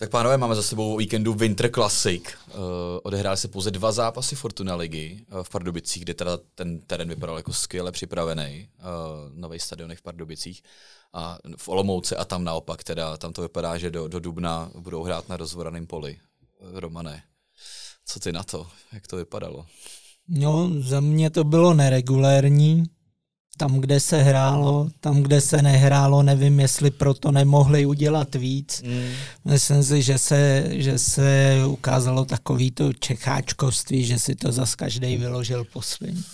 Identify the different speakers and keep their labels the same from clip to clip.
Speaker 1: Tak pánové, máme za sebou víkendu Winter Classic. Uh, odehrály se pouze dva zápasy Fortuna ligy uh, v Pardubicích, kde teda ten terén vypadal jako skvěle připravený. Uh, nový stadion v Pardubicích. A v Olomouci a tam naopak, teda tam to vypadá, že do, do Dubna budou hrát na rozvoraném poli. Romané, co ty na to? Jak to vypadalo?
Speaker 2: No, za mě to bylo neregulérní tam, kde se hrálo, tam, kde se nehrálo, nevím, jestli proto nemohli udělat víc. Mm. Myslím si, že se, že se ukázalo takový to čecháčkovství, že si to zas každý vyložil po svým.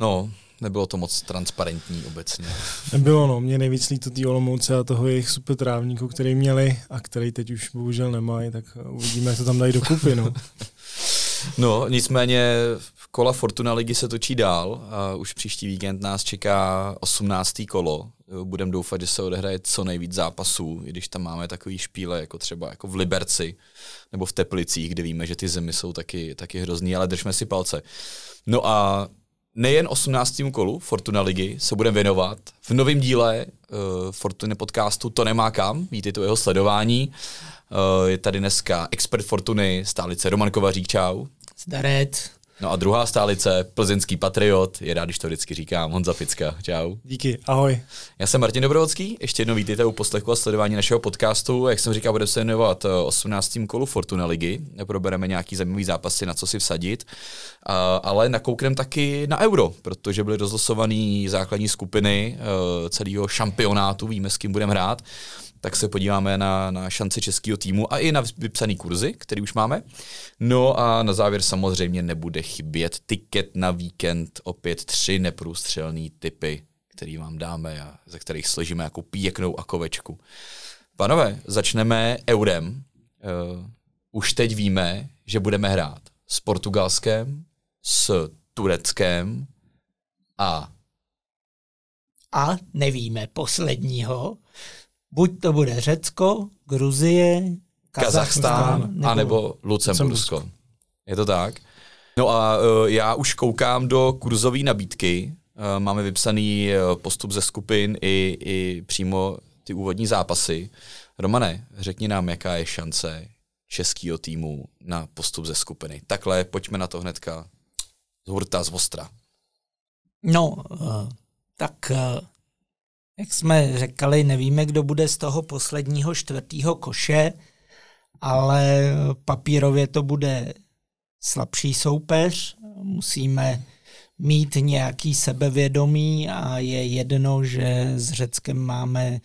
Speaker 1: No, nebylo to moc transparentní obecně.
Speaker 3: Nebylo, no. Mě nejvíc líto tý Olomouce a toho jejich super trávníku, který měli a který teď už bohužel nemají, tak uvidíme, jak to tam dají dokupy, no.
Speaker 1: no, nicméně kola Fortuna ligy se točí dál a už příští víkend nás čeká 18. kolo. Budeme doufat, že se odehraje co nejvíc zápasů, i když tam máme takový špíle, jako třeba jako v Liberci nebo v Teplicích, kde víme, že ty zimy jsou taky, taky hrozný, ale držme si palce. No a nejen 18. kolu Fortuna ligy se budeme věnovat. V novém díle uh, Fortuny podcastu To nemá kam, vítejte jeho sledování. Uh, je tady dneska expert Fortuny, stálice Roman Kovařík, čau.
Speaker 2: Zdarec.
Speaker 1: No a druhá stálice, plzeňský patriot, je rád, když to vždycky říkám, Honza Picka. Čau.
Speaker 3: Díky, ahoj.
Speaker 1: Já jsem Martin Dobrovodský, ještě jednou vítejte u poslechu a sledování našeho podcastu. Jak jsem říkal, bude se jmenovat 18. Eh, kolu Fortuna ligy. Probereme nějaký zajímavý zápasy, na co si vsadit. A, ale nakoukneme taky na euro, protože byly rozlosované základní skupiny uh, celého šampionátu, víme, s kým budeme hrát tak se podíváme na, na šance českého týmu a i na vypsaný kurzy, který už máme. No a na závěr samozřejmě nebude chybět tiket na víkend, opět tři neprůstřelný typy, který vám dáme a ze kterých složíme jako pěknou akovečku. Panové, začneme eurem. Uh, už teď víme, že budeme hrát s Portugalskem, s Tureckem a
Speaker 2: a nevíme posledního, Buď to bude Řecko, Gruzie,
Speaker 1: Kazachstán, nebo, anebo Lucembursko. Je to tak? No a uh, já už koukám do kurzové nabídky. Uh, máme vypsaný uh, postup ze skupin i, i přímo ty úvodní zápasy. Romane, řekni nám, jaká je šance českého týmu na postup ze skupiny. Takhle, pojďme na to hnedka z hurta, z ostra.
Speaker 2: No, uh, tak uh, jak jsme řekli, nevíme, kdo bude z toho posledního čtvrtého koše, ale papírově to bude slabší soupeř. Musíme mít nějaký sebevědomí a je jedno, že s Řeckem máme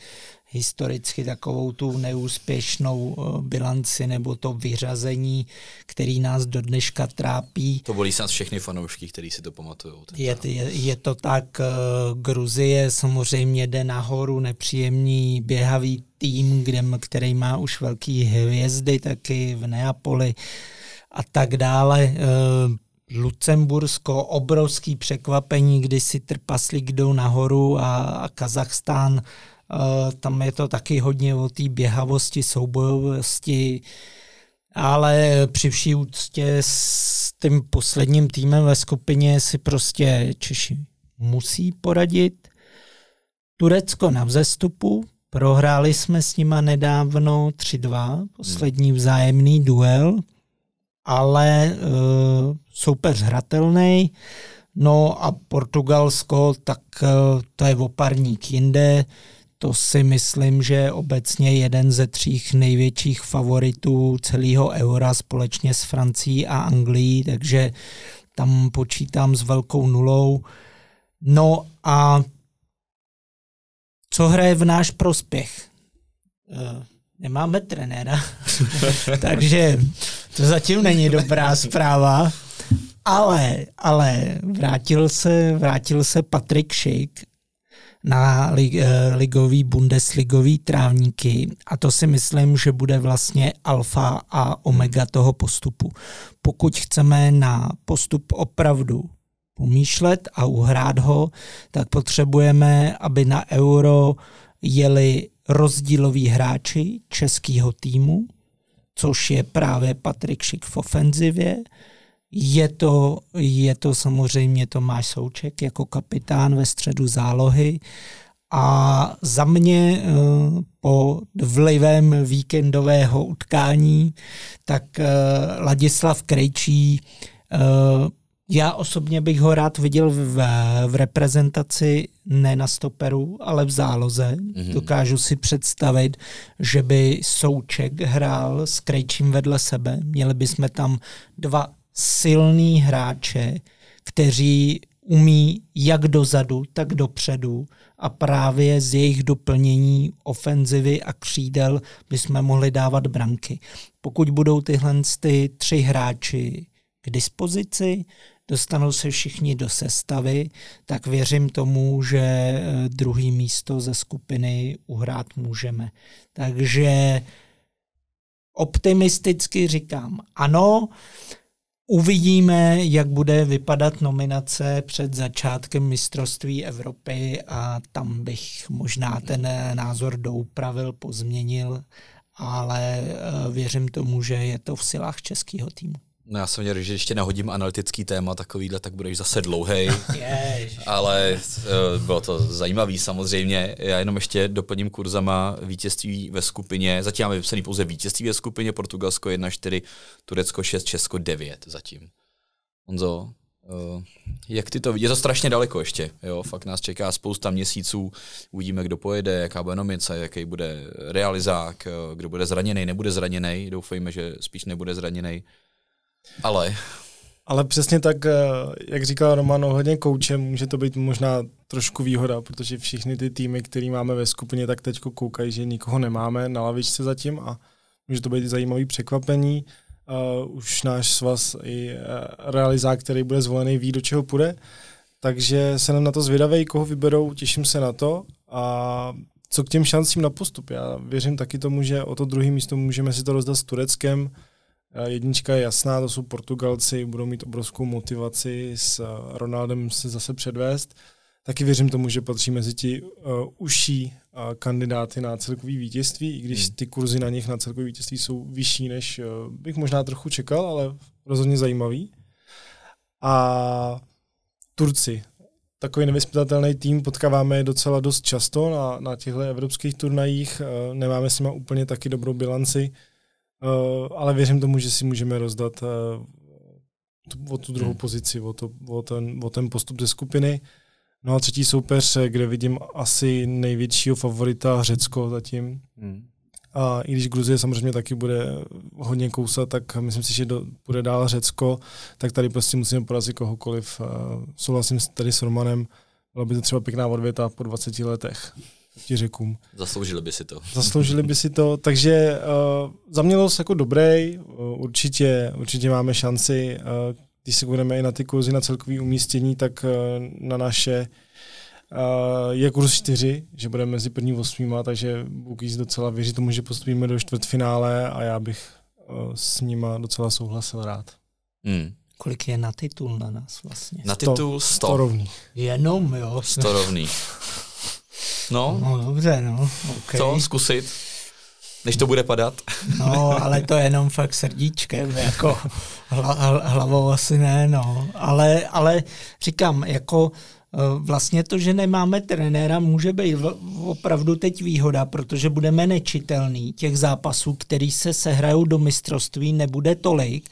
Speaker 2: historicky takovou tu neúspěšnou eh, bilanci nebo to vyřazení, který nás do dneška trápí.
Speaker 1: To bolí snad všechny fanoušky, kteří si to pamatují.
Speaker 2: Je, je, je to tak, eh, Gruzie samozřejmě jde nahoru, nepříjemný běhavý tým, kde, který má už velký hvězdy, taky v Neapoli a tak dále. Lucembursko, obrovský překvapení, kdy si trpaslík jdou nahoru a, a Kazachstán Eh, tam je to taky hodně o té běhavosti, soubojovosti, ale při vší úctě s tím posledním týmem ve skupině si prostě Češi musí poradit. Turecko na vzestupu, prohráli jsme s nima nedávno 3-2, poslední vzájemný duel, ale uh, soupeř hratelný. No a Portugalsko, tak uh, to je oparník jinde to si myslím, že je obecně jeden ze tří největších favoritů celého eura společně s Francií a Anglií, takže tam počítám s velkou nulou. No a co hraje v náš prospěch? Nemáme trenéra, takže to zatím není dobrá zpráva. Ale, ale vrátil se, vrátil se Patrik Schick na lig, eh, ligový, bundesligový trávníky a to si myslím, že bude vlastně alfa a omega toho postupu. Pokud chceme na postup opravdu pomýšlet a uhrát ho, tak potřebujeme, aby na euro jeli rozdíloví hráči českého týmu, což je právě Patrik Šik v ofenzivě, je to, je to samozřejmě Tomáš Souček jako kapitán ve středu zálohy. A za mě po vlivem víkendového utkání, tak Ladislav Krejčí já osobně bych ho rád viděl v, v reprezentaci ne na stoperu, ale v záloze. Mm-hmm. Dokážu si představit, že by Souček hrál s Krejčím vedle sebe. Měli bychom tam dva silný hráče, kteří umí jak dozadu, tak dopředu a právě z jejich doplnění ofenzivy a křídel bychom mohli dávat branky. Pokud budou tyhle ty tři hráči k dispozici, dostanou se všichni do sestavy, tak věřím tomu, že eh, druhý místo ze skupiny uhrát můžeme. Takže optimisticky říkám ano, Uvidíme, jak bude vypadat nominace před začátkem mistrovství Evropy a tam bych možná ten názor doupravil, pozměnil, ale eh, věřím tomu, že je to v silách českého týmu.
Speaker 1: No já jsem měl, že ještě nahodím analytický téma takovýhle, tak budeš zase dlouhý. Ale uh, bylo to zajímavý samozřejmě. Já jenom ještě doplním kurzama vítězství ve skupině. Zatím máme vypsaný pouze vítězství ve skupině. Portugalsko 1-4, Turecko 6, Česko 9 zatím. Honzo, uh, jak ty to vidíš? Je to strašně daleko ještě. Jo? Fakt nás čeká spousta měsíců. Uvidíme, kdo pojede, jaká bude nomice, jaký bude realizák, eh, kdo bude zraněný, nebude zraněný. Doufejme, že spíš nebude zraněný. Ale...
Speaker 3: Ale přesně tak, eh, jak říkal Roman, hodně koučem, může to být možná trošku výhoda, protože všichni ty týmy, které máme ve skupině, tak teď koukají, že nikoho nemáme na lavičce zatím a může to být zajímavý překvapení. Uh, už náš svaz i uh, realizák, který bude zvolený, ví, do čeho půjde. Takže se nám na to zvědavej, koho vyberou, těším se na to. A co k těm šancím na postup? Já věřím taky tomu, že o to druhé místo můžeme si to rozdat s Tureckem, Jednička je jasná, to jsou Portugalci, budou mít obrovskou motivaci s eh, Ronaldem se zase předvést. Taky věřím tomu, že patří mezi ti uh, uší uh, kandidáty na celkový vítězství, i když hmm. ty kurzy na nich na celkový vítězství jsou vyšší, než uh, bych možná trochu čekal, ale rozhodně zajímavý. A Turci. Takový nevyspytatelný tým potkáváme je docela dost často na, na těchto evropských turnajích. Uh, nemáme s nimi úplně taky dobrou bilanci. Uh, ale věřím tomu, že si můžeme rozdat uh, tu, o tu druhou hmm. pozici, o, to, o, ten, o ten postup ze skupiny. No a třetí soupeř, kde vidím asi největšího favorita Řecko zatím. Hmm. A i když Gruzie samozřejmě taky bude hodně kousat, tak myslím si, že do, bude dál Řecko, tak tady prostě musíme porazit kohokoliv. Uh, souhlasím tady s Romanem, byla by to třeba pěkná odvěta po 20 letech ti řekům.
Speaker 1: Zasloužili by si to.
Speaker 3: Zasloužili by si to, takže uh, za mě los jako dobrý, uh, určitě, určitě máme šanci, uh, když se budeme i na ty kurzy na celkový umístění, tak uh, na naše uh, je kurz 4, že budeme mezi první osmýma, takže Bookies docela věří tomu, že postupíme do čtvrtfinále a já bych uh, s nima docela souhlasil rád.
Speaker 2: Hmm. Kolik je na titul na nás vlastně?
Speaker 1: Na titul 100.
Speaker 3: 100 rovný.
Speaker 2: Jenom, jo.
Speaker 1: 100 rovný. No.
Speaker 2: No dobře, no. Okay.
Speaker 1: Co, zkusit? Než to bude padat?
Speaker 2: No, ale to je jenom fakt srdíčkem, jako hla, hlavou asi ne, no. Ale, ale říkám, jako eh, vlastně to, že nemáme trenéra, může být opravdu teď výhoda, protože budeme nečitelný. Těch zápasů, který se sehrajou do mistrovství, nebude tolik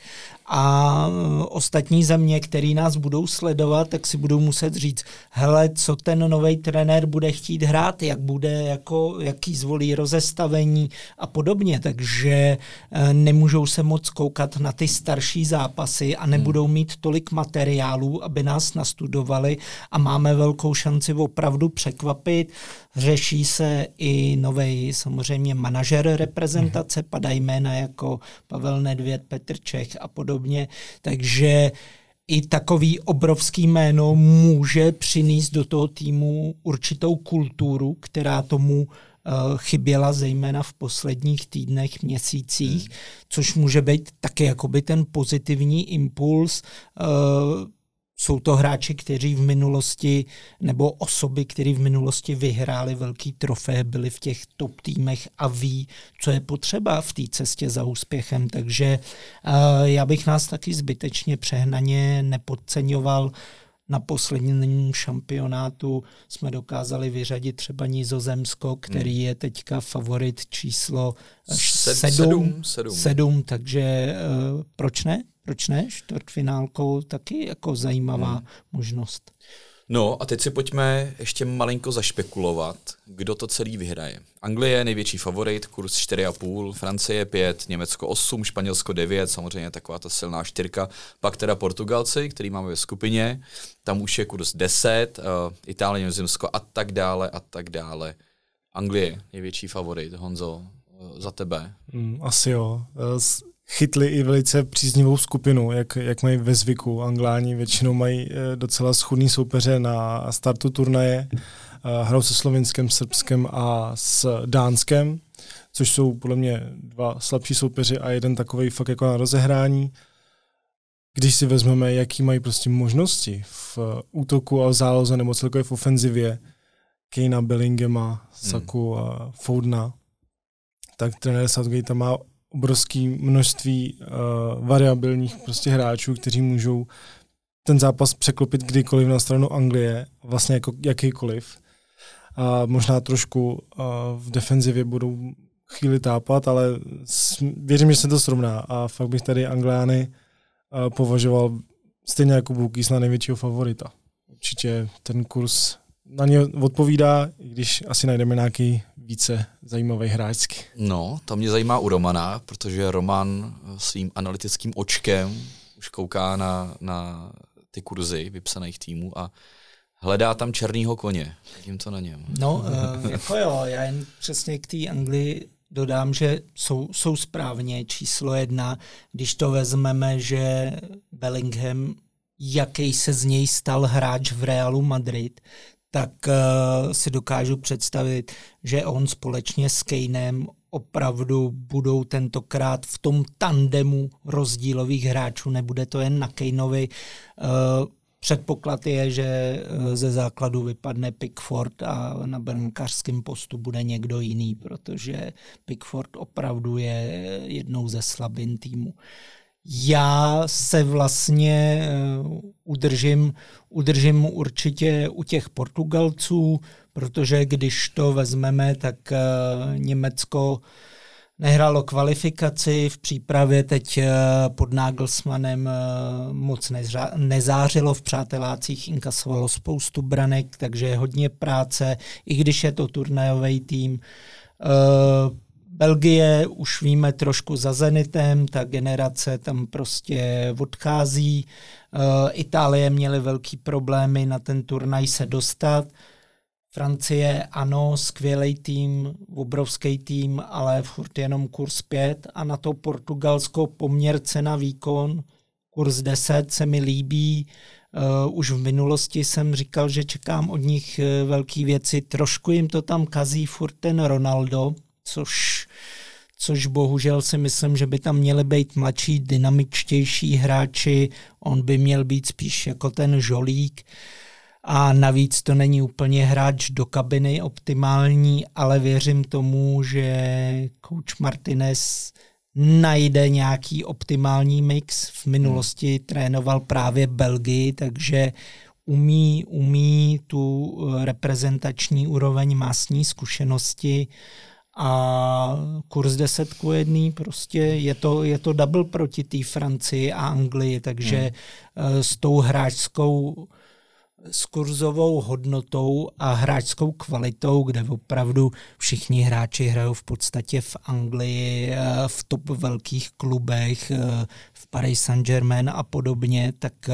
Speaker 2: a e, ostatní země, které nás budou sledovat, tak si budou muset říct, hele, co ten nový trenér bude chtít hrát, jak bude, jako, jaký zvolí rozestavení a podobně, takže e, nemůžou se moc koukat na ty starší zápasy a nebudou hmm. mít tolik materiálů, aby nás nastudovali a máme velkou šanci opravdu překvapit. Řeší se i nový samozřejmě manažer reprezentace, hmm. padají jména jako Pavel Nedvěd, Petr Čech a podobně, takže i takový obrovský jméno může přinést do toho týmu určitou kulturu, která tomu uh, chyběla zejména v posledních týdnech, měsících, hmm. což může být taky jakoby ten pozitivní impuls uh, jsou to hráči, kteří v minulosti, nebo osoby, které v minulosti vyhráli velký trofé, byli v těch top týmech a ví, co je potřeba v té cestě za úspěchem. Takže uh, já bych nás taky zbytečně přehnaně nepodceňoval. na posledním šampionátu jsme dokázali vyřadit třeba Nizozemsko, který hmm. je teďka favorit číslo sedm, sedm, sedm. sedm takže uh, proč ne? Proč ne? Čtvrtfinálkou taky jako zajímavá hmm. možnost.
Speaker 1: No a teď si pojďme ještě malinko zašpekulovat, kdo to celý vyhraje. Anglie je největší favorit, kurz 4,5, Francie 5, Německo 8, Španělsko 9, samozřejmě taková ta silná čtyřka. Pak teda Portugalci, který máme ve skupině, tam už je kurz 10, uh, Itálie, Nizozemsko a tak dále a tak dále. Anglie, největší favorit, Honzo, uh, za tebe.
Speaker 3: Mm, asi jo. Chytli i velice příznivou skupinu, jak, jak mají ve zvyku. Angláni většinou mají eh, docela schudný soupeře na startu turnaje. Eh, hrajou se Slovinskem, Srbskem a s Dánskem, což jsou podle mě dva slabší soupeři a jeden takový fakt jako na rozehrání. Když si vezmeme, jaký mají prostě možnosti v útoku a v záloze nebo celkově v ofenzivě, Kejna, Bellingema, Saku hmm. a Foudna, tak trenér Southgate má obrovské množství uh, variabilních prostě hráčů, kteří můžou ten zápas překlopit kdykoliv na stranu Anglie, vlastně jako jakýkoliv. A možná trošku uh, v defenzivě budou chvíli tápat, ale věřím, že se to srovná a fakt bych tady Angliány uh, považoval stejně jako Bukis na největšího favorita. Určitě ten kurz na ně odpovídá, i když asi najdeme nějaký více zajímavý hráčský.
Speaker 1: No, to mě zajímá u Romana, protože Roman svým analytickým očkem už kouká na, na ty kurzy vypsaných týmů a hledá tam černýho koně. Vidím to na něm.
Speaker 2: No, uh, jako jo, já jen přesně k té Anglii dodám, že jsou, jsou správně číslo jedna, když to vezmeme, že Bellingham jaký se z něj stal hráč v Realu Madrid, tak uh, si dokážu představit, že on společně s Kaneem opravdu budou tentokrát v tom tandemu rozdílových hráčů. Nebude to jen na Kaneovi. Uh, předpoklad je, že eh, ze základu vypadne Pickford a na brankářském postu bude někdo jiný, protože Pickford opravdu je jednou ze slabin týmu. Já se vlastně uh, udržím, udržím určitě u těch Portugalců, protože když to vezmeme, tak uh, Německo nehrálo kvalifikaci, v přípravě teď uh, pod Nagelsmannem moc nezářilo, v přátelácích inkasovalo spoustu branek, takže hodně práce, i když je to turnajový tým. Belgie už víme trošku za Zenitem, ta generace tam prostě odchází. Uh, Itálie měly velký problémy na ten turnaj se dostat. Francie, ano, skvělý tým, obrovský tým, ale furt jenom kurz 5 a na to Portugalsko poměr cena výkon, kurz 10 se mi líbí. Uh, už v minulosti jsem říkal, že čekám od nich uh, velké věci. Trošku jim to tam kazí furt ten Ronaldo, což, což bohužel si myslím, že by tam měli být mladší, dynamičtější hráči, on by měl být spíš jako ten žolík a navíc to není úplně hráč do kabiny optimální, ale věřím tomu, že coach Martinez najde nějaký optimální mix. V minulosti hmm. trénoval právě Belgii, takže umí, umí tu reprezentační úroveň, má s ní zkušenosti a kurz 10 ku 1, prostě je to, je to double proti té Francii a Anglii, takže hmm. s tou hráčskou s kurzovou hodnotou a hráčskou kvalitou, kde opravdu všichni hráči hrajou v podstatě v Anglii, eh, v top velkých klubech, eh, v Paris Saint-Germain a podobně, tak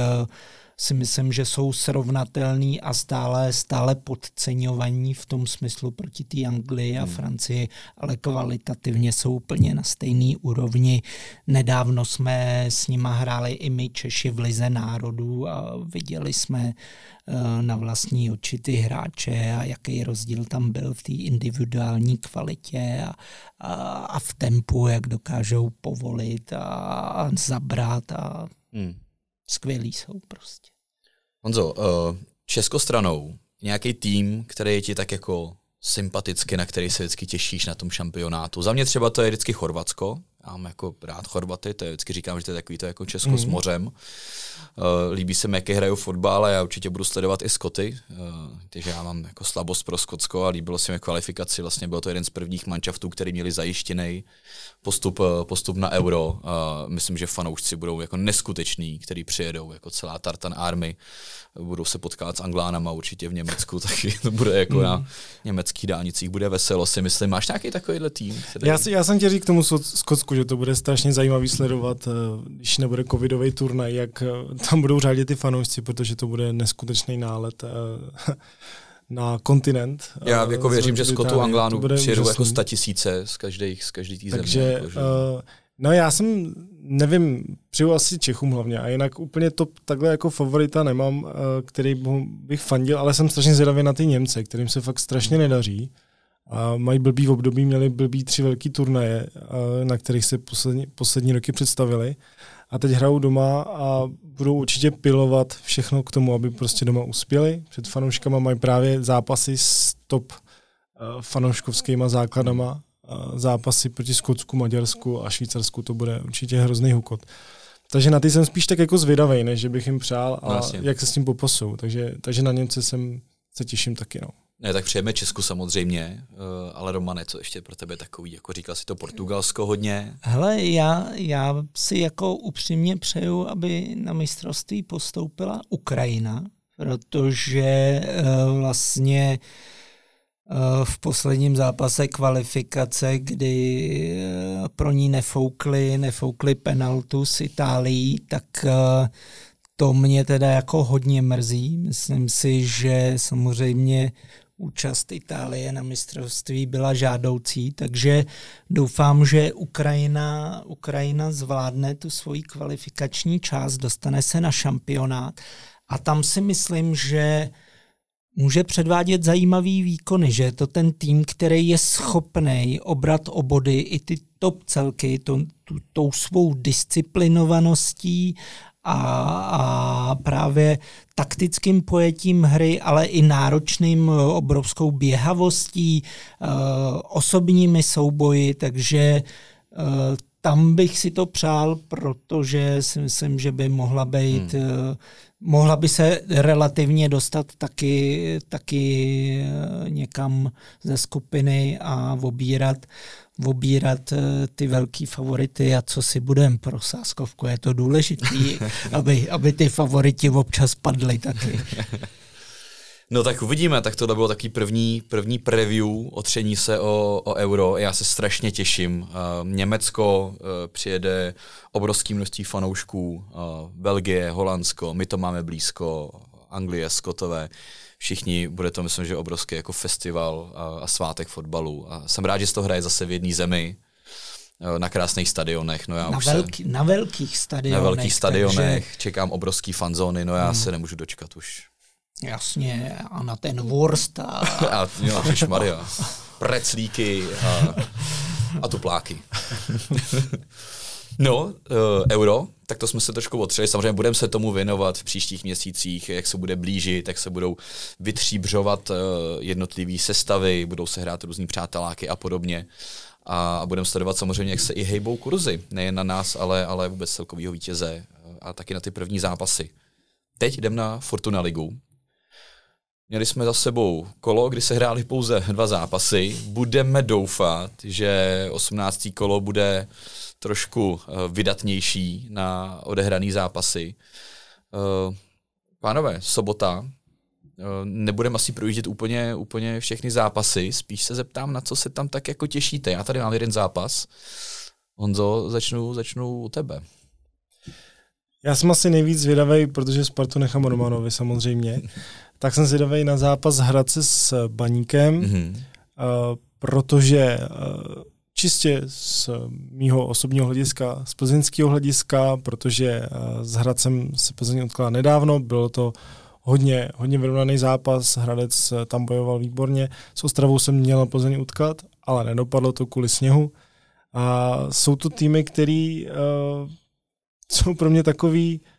Speaker 2: si myslím, že jsou srovnatelný a stále, stále podceňovaní v tom smyslu proti té Anglii a hmm. Francii, ale kvalitativně jsou úplně na stejný úrovni. Nedávno jsme s nima hráli i my Češi v Lize národů a viděli jsme eh, na vlastní oči ty hráče a jaký rozdíl tam byl v té individuální kvalitě a, a, a v tempu, jak dokážou povolit a, a zabrat a hmm skvělí jsou prostě.
Speaker 1: Honzo, uh, českostranou nějaký tým, který je ti tak jako sympaticky, na který se vždycky těšíš na tom šampionátu. Za mě třeba to je vždycky Chorvatsko. Mám jako rád Chorvaty, to je, vždycky říkám, že to je takový to jako Česko mm. s mořem. Uh, líbí se mi, jak hraju fotbal a já určitě budu sledovat i Skoty, uh, takže já mám jako slabost pro Skotsko a líbilo se mi kvalifikaci, vlastně byl to jeden z prvních manšaftů, který měli zajištěný postup, postup na euro. Uh, myslím, že fanoušci budou jako neskuteční, který přijedou jako celá Tartan Army, budou se potkat s Anglánama určitě v Německu, taky to bude jako mm. na německých dálnicích, bude veselo si myslím. Máš nějaký takovýhle tým?
Speaker 3: Který... Já, si, já jsem tě říct k tomu Skotsku, že to bude strašně zajímavý sledovat, když nebude covidový turnaj, jak tam budou řádit ty fanoušci, protože to bude neskutečný nálet eh, na kontinent.
Speaker 1: Já eh, jako věřím, že Skotu Anglánu přijedou jako sta tisíce z každé z každý tý
Speaker 3: Takže, země. Takže, uh, no já jsem, nevím, přijdu asi Čechům hlavně a jinak úplně to takhle jako favorita nemám, uh, který bych fandil, ale jsem strašně zvědavý na ty Němce, kterým se fakt strašně nedaří. A mají blbý v období, měli blbý tři velký turnaje, na kterých se poslední, poslední roky představili a teď hrajou doma a budou určitě pilovat všechno k tomu, aby prostě doma uspěli. Před fanouškama mají právě zápasy s top uh, fanouškovskýma základama, uh, zápasy proti Skotsku, Maďarsku a Švýcarsku, to bude určitě hrozný hukot. Takže na ty jsem spíš tak jako zvědavej, než že bych jim přál a no, jak se s tím popasou. Takže, takže na Němce jsem, se těším taky. No.
Speaker 1: Ne, tak přejeme Česku samozřejmě, eh, ale Romane, co ještě pro tebe takový, jako říkal si to Portugalsko hodně?
Speaker 2: Hele, já, já si jako upřímně přeju, aby na mistrovství postoupila Ukrajina, protože uh, vlastně uh, v posledním zápase kvalifikace, kdy pro ní nefoukli, nefoukli penaltu s Itálií, tak to mě teda jako hodně mrzí. Myslím si, že samozřejmě účast Itálie na mistrovství byla žádoucí, takže doufám, že Ukrajina, Ukrajina zvládne tu svoji kvalifikační část, dostane se na šampionát. A tam si myslím, že může předvádět zajímavý výkony, že je to ten tým, který je schopný obrat o body i ty top celky to, tu, tou svou disciplinovaností a, a právě taktickým pojetím hry, ale i náročným eh, obrovskou běhavostí, eh, osobními souboji, takže eh, tam bych si to přál, protože si myslím, že by mohla být, hmm. mohla by se relativně dostat taky, taky někam ze skupiny a obírat obírat eh, ty velký favority a co si budem pro sáskovku. Je to důležité, aby, aby ty favoriti občas padly taky.
Speaker 1: No tak uvidíme, tak tohle bylo taky první, první preview otření se o, o euro. Já se strašně těším. Uh, Německo uh, přijede obrovské množství fanoušků, uh, Belgie, Holandsko, my to máme blízko, Anglie, Skotové všichni, bude to myslím, že obrovský jako festival a, a svátek fotbalu. A jsem rád, že se to hraje zase v jedné zemi, eh, na krásných stadionech. No já
Speaker 2: na,
Speaker 1: už
Speaker 2: velký,
Speaker 1: se,
Speaker 2: na velkých stadionech.
Speaker 1: Na velkých stadionech, takže... čekám obrovský fanzóny, no já hmm. se nemůžu dočkat už.
Speaker 2: Jasně, a na ten Wurst a...
Speaker 1: a jo, Maria. Preclíky a, a tupláky. No, uh, euro, tak to jsme se trošku otřeli. Samozřejmě budeme se tomu věnovat v příštích měsících, jak se bude blížit, jak se budou vytříbřovat uh, jednotlivé sestavy, budou se hrát různý přáteláky a podobně. A, budeme sledovat samozřejmě, jak se i hejbou kurzy, nejen na nás, ale, ale vůbec celkovýho vítěze eh, a taky na ty první zápasy. Teď jdem na Fortuna Ligu. Měli jsme za sebou kolo, kdy se hrály pouze dva zápasy. Budeme doufat, že 18. kolo bude trošku eh, vydatnější na odehraný zápasy. Eh, pánové, sobota, eh, nebudeme asi projíždět úplně, úplně všechny zápasy, spíš se zeptám, na co se tam tak jako těšíte. Já tady mám jeden zápas. Honzo, začnu, začnu u tebe.
Speaker 3: Já jsem asi nejvíc zvědavý, protože Spartu nechám Romanovi samozřejmě. tak jsem zvědavý na zápas Hradce s Baníkem, mm-hmm. uh, protože uh, čistě z mýho osobního hlediska, z plzeňského hlediska, protože eh, s Hradcem se Plzeň utkala nedávno, bylo to hodně, hodně vyrovnaný zápas, Hradec eh, tam bojoval výborně, s Ostravou jsem měl Plzeň utkat, ale nedopadlo to kvůli sněhu. A jsou to týmy, které uh, jsou pro mě takový uh,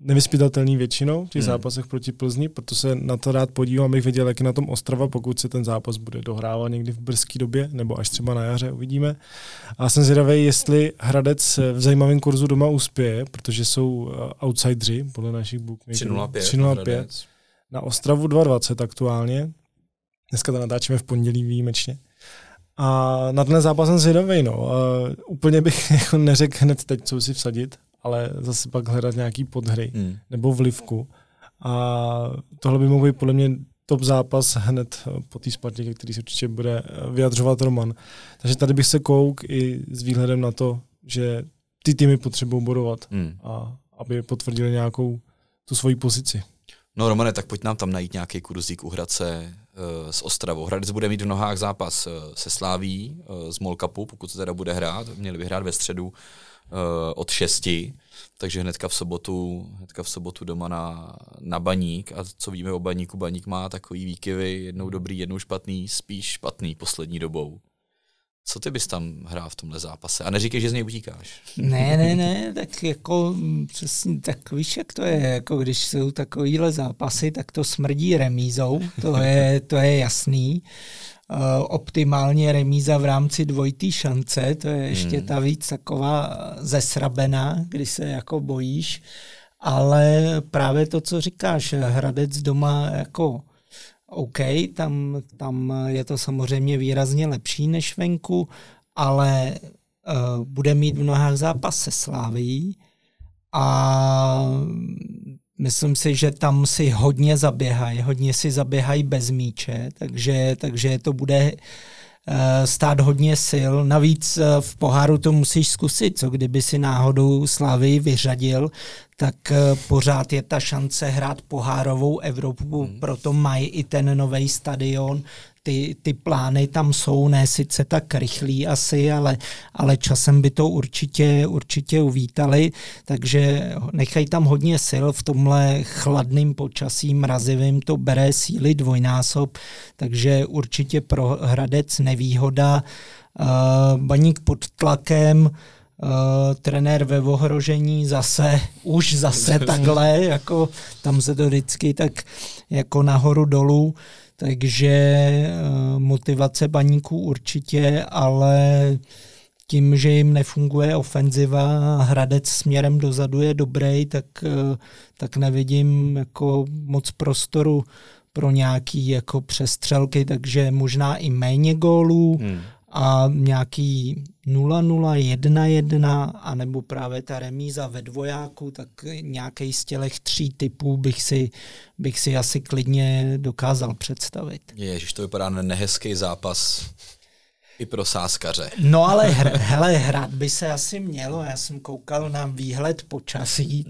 Speaker 3: nevyspytatelný většinou v těch hmm. zápasech proti Plzni, proto se na to rád podívám, abych věděl, jak je na tom Ostrava, pokud se ten zápas bude dohrávat někdy v brzké době, nebo až třeba na jaře, uvidíme. A jsem zvědavý, jestli Hradec v zajímavém kurzu doma uspěje, protože jsou uh, outsidři, podle našich bookmakerů. 305. Na Ostravu 2,20 aktuálně. Dneska to natáčíme v pondělí výjimečně. A na ten zápas jsem zvědavý. No. Uh, úplně bych jako neřekl hned teď, co si vsadit, ale zase pak hledat nějaký podhry hmm. nebo vlivku. A tohle by mohl být podle mě top zápas hned po té Spartě, který se určitě bude vyjadřovat Roman. Takže tady bych se kouk i s výhledem na to, že ty týmy potřebují bodovat hmm. a aby potvrdili nějakou tu svoji pozici.
Speaker 1: No Romane, tak pojď nám tam najít nějaký kurzík u Hradce uh, s Ostravou. Hradec bude mít v nohách zápas se Sláví uh, z Molkapu, pokud se teda bude hrát. Měli by hrát ve středu od 6, takže hnedka v sobotu, hnedka v sobotu doma na, na baník a co víme o baníku, baník má takový výkyvy, jednou dobrý, jednou špatný, spíš špatný poslední dobou. Co ty bys tam hrál v tomhle zápase? A neříkej, že z něj utíkáš.
Speaker 2: Ne, ne, ne, tak jako přesně, tak víš, jak to je, jako když jsou takovýhle zápasy, tak to smrdí remízou, to je, to je jasný. Uh, optimálně remíza v rámci dvojitý šance, to je ještě hmm. ta víc taková zesrabená, kdy se jako bojíš, ale právě to, co říkáš, Hradec doma jako OK, tam, tam je to samozřejmě výrazně lepší než venku, ale uh, bude mít v nohách zápas se Sláví a myslím si, že tam si hodně zaběhají, hodně si zaběhají bez míče, takže, takže to bude Eh, stát hodně sil. Navíc eh, v poháru to musíš zkusit, co kdyby si náhodou Slavy vyřadil, tak eh, pořád je ta šance hrát pohárovou Evropu, hmm. proto mají i ten nový stadion, ty, ty plány tam jsou, ne sice tak rychlý asi, ale, ale časem by to určitě, určitě uvítali, takže nechají tam hodně sil v tomhle chladným počasí, mrazivým, to bere síly dvojnásob, takže určitě pro Hradec nevýhoda. Uh, baník pod tlakem, Uh, trenér ve ohrožení zase, už zase takhle, jako tam se to vždycky tak jako nahoru dolů. Takže eh, motivace baníků určitě, ale tím, že jim nefunguje ofenziva, Hradec směrem dozadu je dobrý, tak, eh, tak nevidím jako moc prostoru pro nějaký jako přestřelky, takže možná i méně gólů, hmm a nějaký 0-0, 1-1, anebo právě ta remíza ve dvojáku, tak nějaký z těch tří typů bych si, bych si asi klidně dokázal představit.
Speaker 1: Ježiš, to vypadá na nehezký zápas i pro sáskaře.
Speaker 2: No ale hr, hele, hrát by se asi mělo. Já jsem koukal na výhled počasí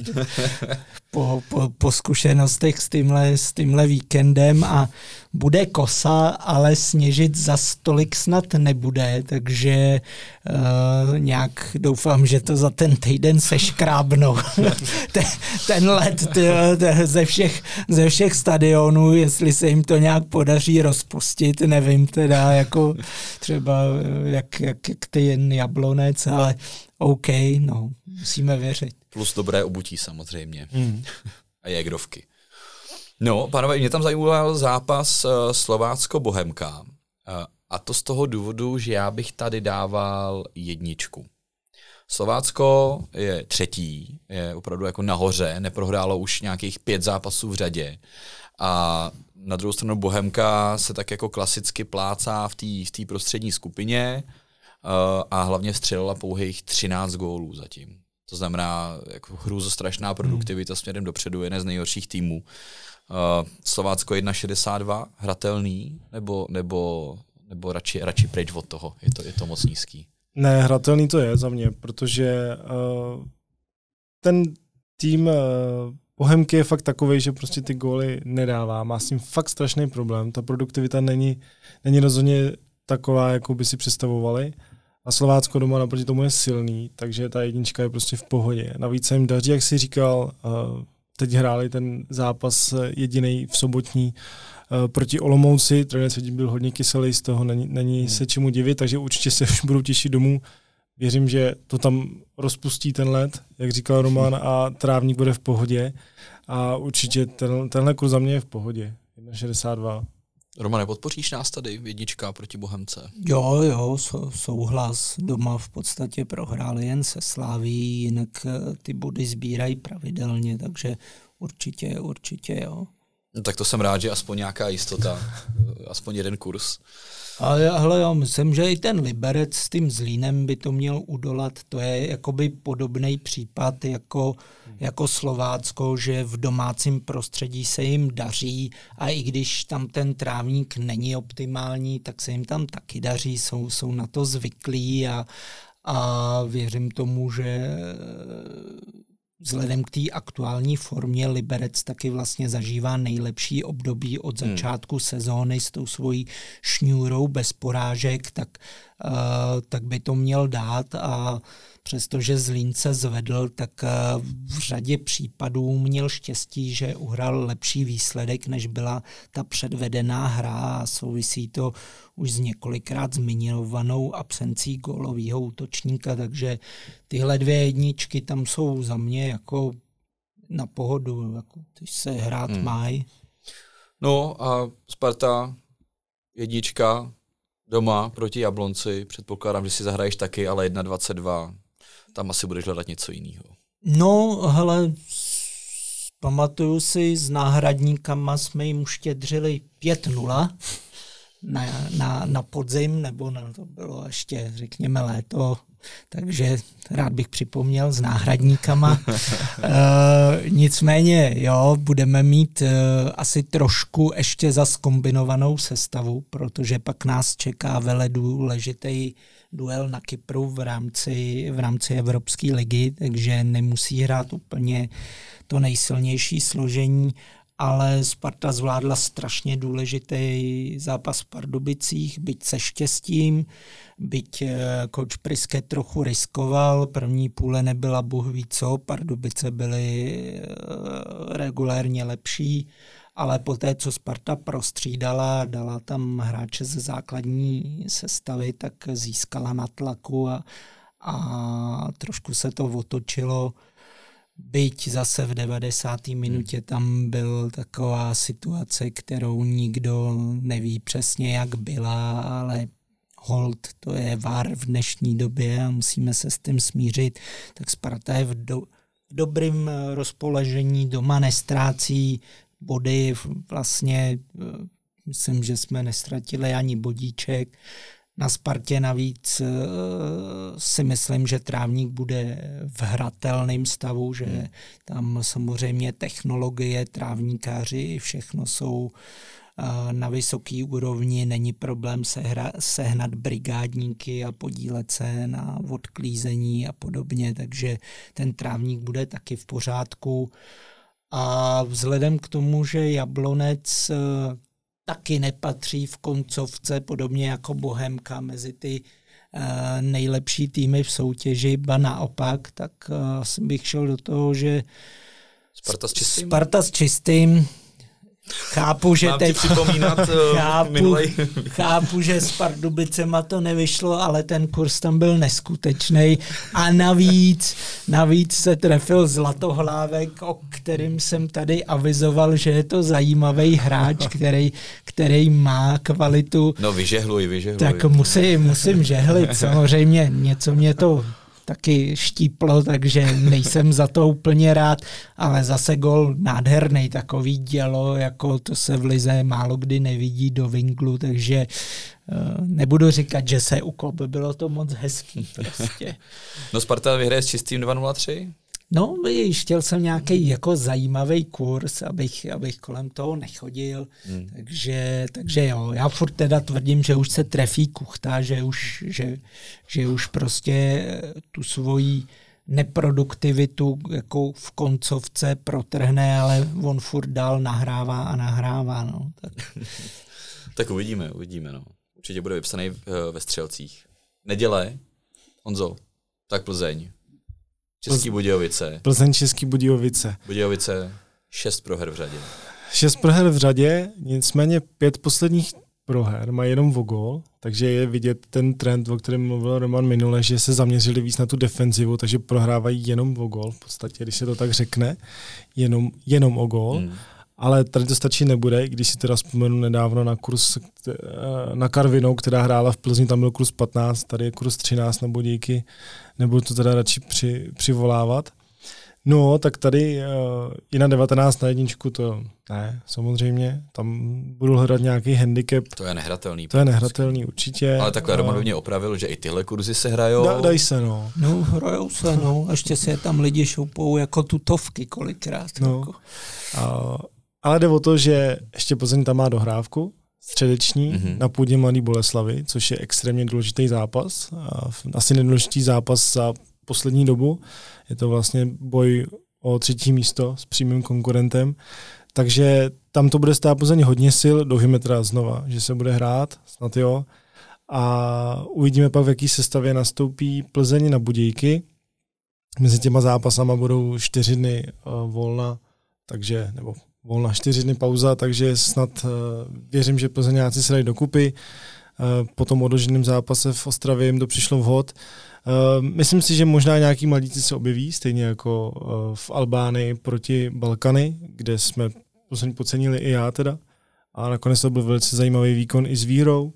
Speaker 2: po, po, po zkušenostech s tímhle, s tímhle víkendem a bude kosa, ale sněžit za stolik snad nebude, takže uh, nějak doufám, že to za ten týden seškrábnou. ten, ten let tyjo, ze, všech, ze všech stadionů, jestli se jim to nějak podaří rozpustit, nevím teda, jako třeba jak, jak, jak ty jen jablonec, ale OK, no, musíme věřit.
Speaker 1: Plus dobré obutí samozřejmě. Mm. A jegrovky. No, pánové, mě tam zajímal zápas uh, Slovácko-Bohemka. Uh, a to z toho důvodu, že já bych tady dával jedničku. Slovácko je třetí, je opravdu jako nahoře, neprohrálo už nějakých pět zápasů v řadě. A na druhou stranu Bohemka se tak jako klasicky plácá v té v prostřední skupině uh, a hlavně střelila pouhých 13 gólů zatím. To znamená, jako strašná produktivita hmm. směrem dopředu, jeden z nejhorších týmů. Uh, Slovácko 1,62, hratelný, nebo, nebo, nebo radši, radši pryč od toho? Je to, je to moc nízký?
Speaker 3: Ne, hratelný to je za mě, protože uh, ten tým uh, Bohemky je fakt takový, že prostě ty góly nedává. Má s tím fakt strašný problém. Ta produktivita není, není rozhodně taková, jako by si představovali. A Slovácko doma naproti tomu je silný, takže ta jednička je prostě v pohodě. Navíc se jim daří, jak si říkal, teď hráli ten zápas jediný v sobotní uh, proti Olomouci. Trenér se byl hodně kyselý, z toho není, není hmm. se čemu divit, takže určitě se už budou těšit domů věřím, že to tam rozpustí ten led, jak říkal Roman, a trávník bude v pohodě. A určitě ten, tenhle kurz za mě je v pohodě. 1,62.
Speaker 1: Romane, podpoříš nás tady jednička proti Bohemce?
Speaker 2: Jo, jo, souhlas. Doma v podstatě prohráli jen se Sláví, jinak eh, ty body sbírají pravidelně, takže určitě, určitě jo.
Speaker 1: No, tak to jsem rád, že aspoň nějaká jistota, aspoň jeden kurz.
Speaker 2: Ale, ale já myslím, že i ten Liberec s tím Zlínem by to měl udolat. To je jakoby podobný případ jako, jako Slovácko, že v domácím prostředí se jim daří a i když tam ten trávník není optimální, tak se jim tam taky daří, jsou, jsou na to zvyklí a, a věřím tomu, že vzhledem k té aktuální formě Liberec taky vlastně zažívá nejlepší období od hmm. začátku hmm. sezóny s tou svojí šňůrou bez porážek, tak, uh, tak by to měl dát a přestože Zlín se zvedl, tak uh, v řadě případů měl štěstí, že uhrál lepší výsledek, než byla ta předvedená hra a souvisí to už s několikrát zmiňovanou absencí gólového útočníka, takže tyhle dvě jedničky tam jsou za mě jako na pohodu, jako ty se hrát hmm. mají.
Speaker 1: No a Sparta jednička doma proti Jablonci, předpokládám, že si zahraješ taky, ale 1.22, tam asi budeš hledat něco jiného.
Speaker 2: No, hele, pamatuju si, s náhradníkama jsme jim uštědřili 5-0 na, na, na podzim, nebo na, to bylo ještě, řekněme, léto, takže rád bych připomněl s náhradníkama. e, nicméně, jo, budeme mít e, asi trošku ještě za skombinovanou sestavu, protože pak nás čeká vele důležitý duel na Kypru v rámci, v rámci Evropské ligy, takže nemusí hrát úplně to nejsilnější složení ale Sparta zvládla strašně důležitý zápas v Pardubicích, byť se štěstím, byť koč eh, Priske trochu riskoval, první půle nebyla bůh ví co, Pardubice byly eh, regulérně lepší, ale poté, co Sparta prostřídala, dala tam hráče ze základní sestavy, tak získala na tlaku a, a trošku se to otočilo Byť zase v 90. Hmm. minutě tam byl taková situace, kterou nikdo neví přesně, jak byla, ale hold, to je vár v dnešní době a musíme se s tím smířit. Tak Sparta je v, do, v dobrým rozpoložení, doma nestrácí body, vlastně eh, myslím, že jsme nestratili ani bodíček na Spartě navíc eh, si myslím, že trávník bude v hratelném stavu, že hmm. tam samozřejmě technologie, trávníkáři, všechno jsou eh, na vysoký úrovni, není problém sehra, sehnat brigádníky a podílet se na odklízení a podobně, takže ten trávník bude taky v pořádku. A vzhledem k tomu, že Jablonec eh, taky nepatří v koncovce, podobně jako Bohemka, mezi ty uh, nejlepší týmy v soutěži, ba naopak, tak uh, bych šel do toho, že
Speaker 1: Sparta s čistým?
Speaker 2: Sparta s čistým Chápu, že
Speaker 1: Mám teď připomínat uh,
Speaker 2: chápu, chápu, že s Pardubicema to nevyšlo, ale ten kurz tam byl neskutečný a navíc, navíc se trefil Zlatohlávek, o kterým jsem tady avizoval, že je to zajímavý hráč, který, který má kvalitu.
Speaker 1: No vyžehluj, vyžehluj.
Speaker 2: Tak musím, musím žehlit, samozřejmě něco mě to taky štíplo, takže nejsem za to úplně rád, ale zase gol nádherný, takový dělo, jako to se v Lize málo kdy nevidí do vinklu, takže uh, nebudu říkat, že se ukop, bylo to moc hezký prostě.
Speaker 1: no Sparta vyhraje s čistým 2-0-3?
Speaker 2: No, víš, chtěl jsem nějaký jako zajímavý kurz, abych, abych kolem toho nechodil, hmm. takže, takže jo, já furt teda tvrdím, že už se trefí kuchta, že už, že, že už prostě tu svoji neproduktivitu jako v koncovce protrhne, ale on furt dál nahrává a nahrává, no. Tak,
Speaker 1: tak uvidíme, uvidíme, no. Určitě bude vypsaný eh, ve Střelcích. Neděle, Honzo, tak Plzeň. Český Budějovice.
Speaker 3: Plzeň Český Budějovice.
Speaker 1: Budějovice, šest proher v řadě.
Speaker 3: Šest proher v řadě, nicméně pět posledních proher mají jenom o gol, takže je vidět ten trend, o kterém mluvil Roman minule, že se zaměřili víc na tu defenzivu, takže prohrávají jenom o gol, v podstatě, když se to tak řekne, jenom, jenom o gol. Hmm. Ale tady to stačí nebude, když si teda vzpomenu nedávno na kurz eh, na Karvinou, která hrála v Plzni, tam byl kurz 15, tady je kurz 13 na bodíky, nebudu to teda radši při, přivolávat. No, tak tady uh, i na 19 na jedničku to ne, samozřejmě. Tam budu hledat nějaký handicap.
Speaker 1: To je nehratelný.
Speaker 3: To je nehratelný určitě.
Speaker 1: Ale takhle Roman by mě opravil, že i tyhle kurzy se hrajou.
Speaker 3: Da, daj se, no.
Speaker 2: No, hrajou se, no. Ještě se tam lidi šoupou jako tutovky kolikrát. No. Jako.
Speaker 3: A, ale jde o to, že ještě Plzeň tam má dohrávku, středeční mm-hmm. na půdě Mladý Boleslavy, což je extrémně důležitý zápas. Asi nejdůležitější zápas za poslední dobu. Je to vlastně boj o třetí místo s přímým konkurentem. Takže tam to bude stát Plzeň hodně sil, doufíme teda znova, že se bude hrát, snad jo. A uvidíme pak, v jaký sestavě nastoupí Plzeň na Budějky. Mezi těma zápasama budou čtyři dny uh, volna, takže, nebo volna čtyři dny pauza, takže snad uh, věřím, že Plzeňáci se dají dokupy. Uh, po tom odloženém zápase v Ostravě jim to přišlo vhod. Uh, myslím si, že možná nějaký mladíci se objeví, stejně jako v Albánii proti Balkany, kde jsme poslední pocenili i já teda. A nakonec to byl velice zajímavý výkon i s Vírou.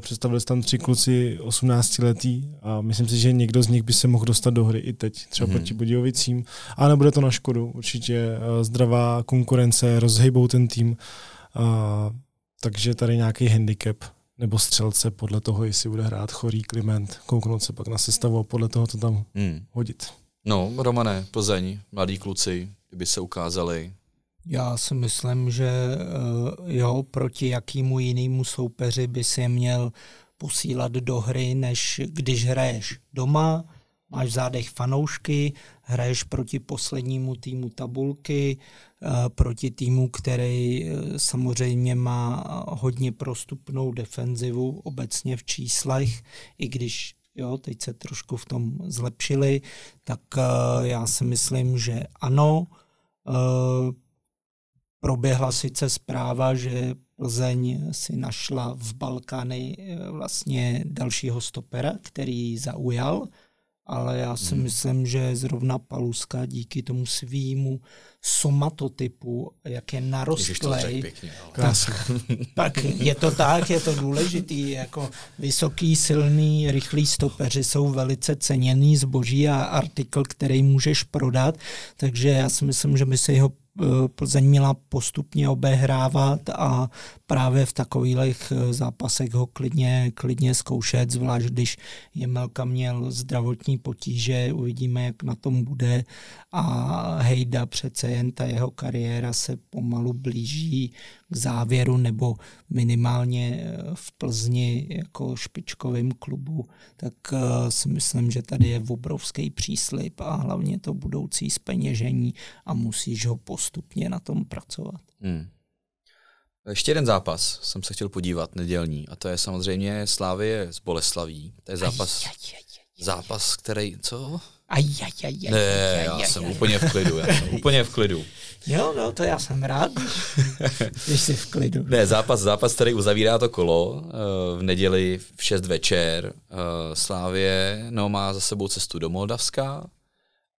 Speaker 3: Představili se tam tři kluci 18 letý a myslím si, že někdo z nich by se mohl dostat do hry i teď, třeba mm-hmm. proti Budějovicím. A nebude to na škodu, určitě uh, zdravá konkurence, rozhejbou ten tým. Uh, takže tady nějaký handicap nebo střelce podle toho, jestli bude hrát chorý Kliment, kouknout se pak na sestavu a podle toho to tam hmm. hodit.
Speaker 1: No, Romane, Plzeň, mladí kluci, kdyby se ukázali.
Speaker 2: Já si myslím, že uh, jo, proti jakýmu jinému soupeři by si měl posílat do hry, než když hraješ doma, máš v zádech fanoušky, hraješ proti poslednímu týmu tabulky, eh, proti týmu, který eh, samozřejmě má hodně prostupnou defenzivu obecně v číslech, i když jo, teď se trošku v tom zlepšili, tak eh, já si myslím, že ano, proběhla sice zpráva, že Plzeň si našla v Balkány vlastně dalšího stopera, který zaujal, ale já si hmm. myslím, že zrovna Paluska díky tomu svýmu somatotypu, jak je narostlej, tak, tak je to tak, je to důležitý, jako vysoký, silný, rychlý stopeři jsou velice ceněný zboží a artikl, který můžeš prodat, takže já si myslím, že by se jeho Eh, Plzeň měla postupně obehrávat a právě v takových eh, zápasech ho klidně, klidně zkoušet, zvlášť když Jemelka měl zdravotní potíže, uvidíme, jak na tom bude. A Hejda přece jen ta jeho kariéra se pomalu blíží k závěru nebo minimálně eh, v Plzni jako špičkovým klubu, tak si myslím, že tady je obrovský příslip a hlavně to budoucí speněžení a musíš ho postupně na tom pracovat. Hmm.
Speaker 1: Ještě jeden zápas jsem se chtěl podívat, nedělní, a to je samozřejmě Slávie z Boleslaví. To je zápas, aj, aj, aj, aj, zápas, který, co?
Speaker 2: Aj, aj, aj, aj,
Speaker 1: ne, já jsem úplně v klidu, já jsem úplně v klidu.
Speaker 2: Jo, no, to já jsem rád, když jsi v klidu.
Speaker 1: Ne, zápas, zápas, který uzavírá to kolo eh, v neděli v 6 večer. Eh, Slávě no, má za sebou cestu do Moldavska,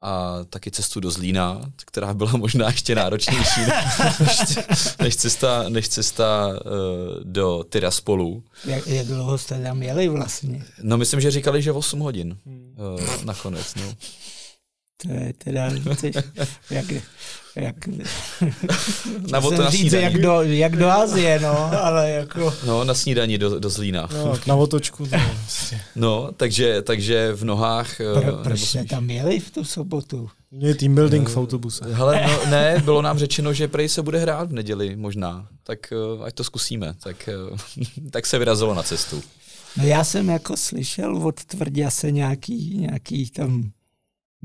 Speaker 1: a taky cestu do Zlína, která byla možná ještě náročnější než, než cesta, než cesta uh, do Tiraspolu.
Speaker 2: Jak, jak dlouho jste tam jeli vlastně?
Speaker 1: No myslím, že říkali, že 8 hodin uh, nakonec. No.
Speaker 2: To je teda, jak, jak,
Speaker 1: na to
Speaker 2: říct,
Speaker 1: na
Speaker 2: jak do, jak do Azie, no, ale jako...
Speaker 1: No, na snídaní do, do Zlína.
Speaker 3: No, na otočku. To
Speaker 1: no, takže, takže v nohách...
Speaker 2: Eh, Pro, proč jste tam jeli v tu sobotu?
Speaker 3: Je team building v autobuse.
Speaker 1: Hele, no, ne, bylo nám řečeno, že prej se bude hrát v neděli možná, tak uh, ať to zkusíme. Tak, tak se vyrazilo na cestu.
Speaker 2: No já jsem jako slyšel od Tvrdě se nějaký, nějaký tam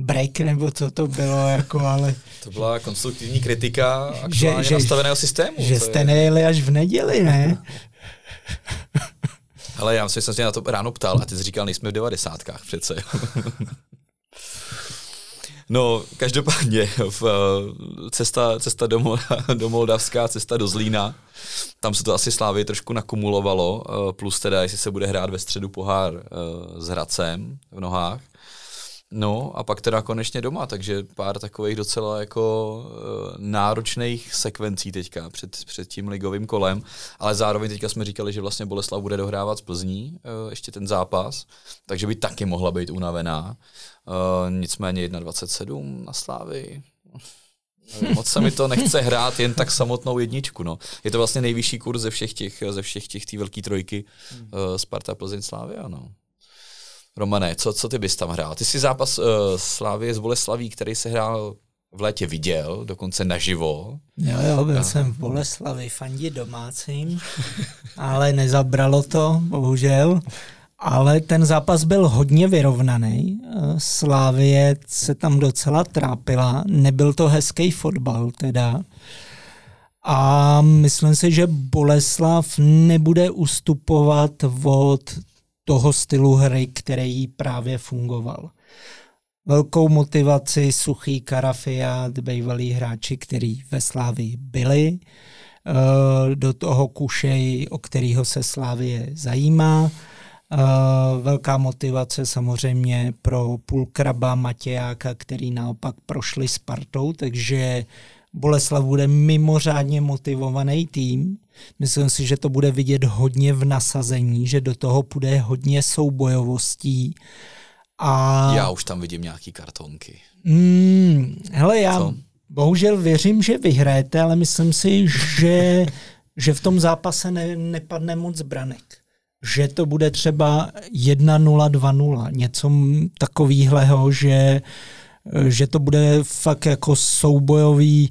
Speaker 2: break, nebo co to bylo, jako, ale...
Speaker 1: To byla konstruktivní kritika aktuálně že, nastaveného systému.
Speaker 2: Že jste je... nejeli až v neděli, ne?
Speaker 1: Ale já jsem se na to ráno ptal a ty jsi říkal, nejsme v devadesátkách přece. No, každopádně v, cesta, cesta do, do Moldavska, cesta do Zlína, tam se to asi Slávy trošku nakumulovalo, plus teda, jestli se bude hrát ve středu pohár s Hradcem v nohách, No a pak teda konečně doma, takže pár takových docela jako uh, náročných sekvencí teďka před, před tím ligovým kolem, ale zároveň teďka jsme říkali, že vlastně Boleslav bude dohrávat z Plzní uh, ještě ten zápas, takže by taky mohla být unavená. Uh, nicméně 1,27 na Slávy. Moc se mi to nechce hrát jen tak samotnou jedničku. No. Je to vlastně nejvyšší kurz ze všech těch, ze všech těch té velké trojky uh, Sparta Plzeň Slávy, ano. Romane, co, co ty bys tam hrál? Ty jsi zápas uh, Slávy z Boleslaví, který se hrál v létě viděl, dokonce naživo.
Speaker 2: Jo, jo, byl a... jsem v Boleslavi fandí domácím, ale nezabralo to, bohužel. Ale ten zápas byl hodně vyrovnaný. Eh, Slávie se tam docela trápila. Nebyl to hezký fotbal teda. A myslím si, že Boleslav nebude ustupovat od toho stylu hry, který právě fungoval. Velkou motivaci Suchý Karafiat, bývalí hráči, kteří ve Slávii byli, eh, do toho Kušej, o kterého se Slávie zajímá. Eh, velká motivace samozřejmě pro Pulkraba Matějáka, který naopak prošli Spartou, takže Boleslav bude mimořádně motivovaný tým. Myslím si, že to bude vidět hodně v nasazení, že do toho půjde hodně soubojovostí. A...
Speaker 1: Já už tam vidím nějaký kartonky.
Speaker 2: Mm, hele, já Co? bohužel věřím, že vyhrajete, ale myslím si, že, že v tom zápase ne, nepadne moc branek. Že to bude třeba 1-0, 2-0, něco takového, že že to bude fakt jako soubojový,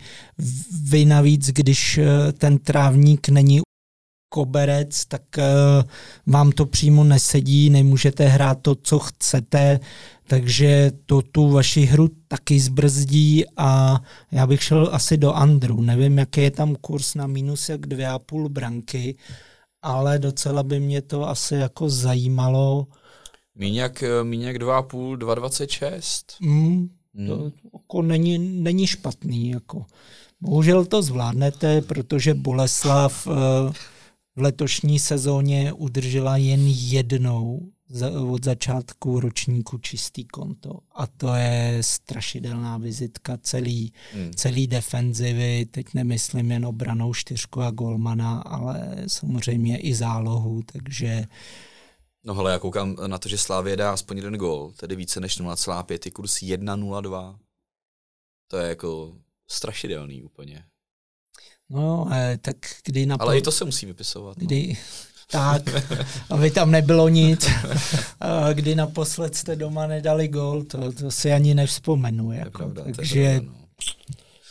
Speaker 2: vy navíc, když eh, ten trávník není koberec, tak uh, vám to přímo nesedí, nemůžete hrát to, co chcete, takže to tu vaši hru taky zbrzdí a já bych šel asi do Andru. Nevím, jaký je tam kurz na minus jak dvě a půl branky, ale docela by mě to asi jako zajímalo.
Speaker 1: Míň jak, míň jak 2,5, 2,26.
Speaker 2: Mm, Hmm. To jako není, není špatný. Jako. Bohužel to zvládnete, protože Boleslav eh, v letošní sezóně udržela jen jednou od začátku ročníku čistý konto. A to je strašidelná vizitka celý, hmm. celý defenzivy. Teď nemyslím jen obranou čtyřku a golmana, ale samozřejmě i zálohu, takže
Speaker 1: No hele, já koukám na to, že Slávě dá aspoň jeden gol, tedy více než 0,5, je kurz 1,02. To je jako strašidelný úplně.
Speaker 2: No, tak kdy na...
Speaker 1: Ale i to se musí vypisovat.
Speaker 2: No. Kdy, tak, aby tam nebylo nic. Kdy naposled jste doma nedali gol, to, to si ani nevzpomenu. Jako. Pravda, Takže to je, no.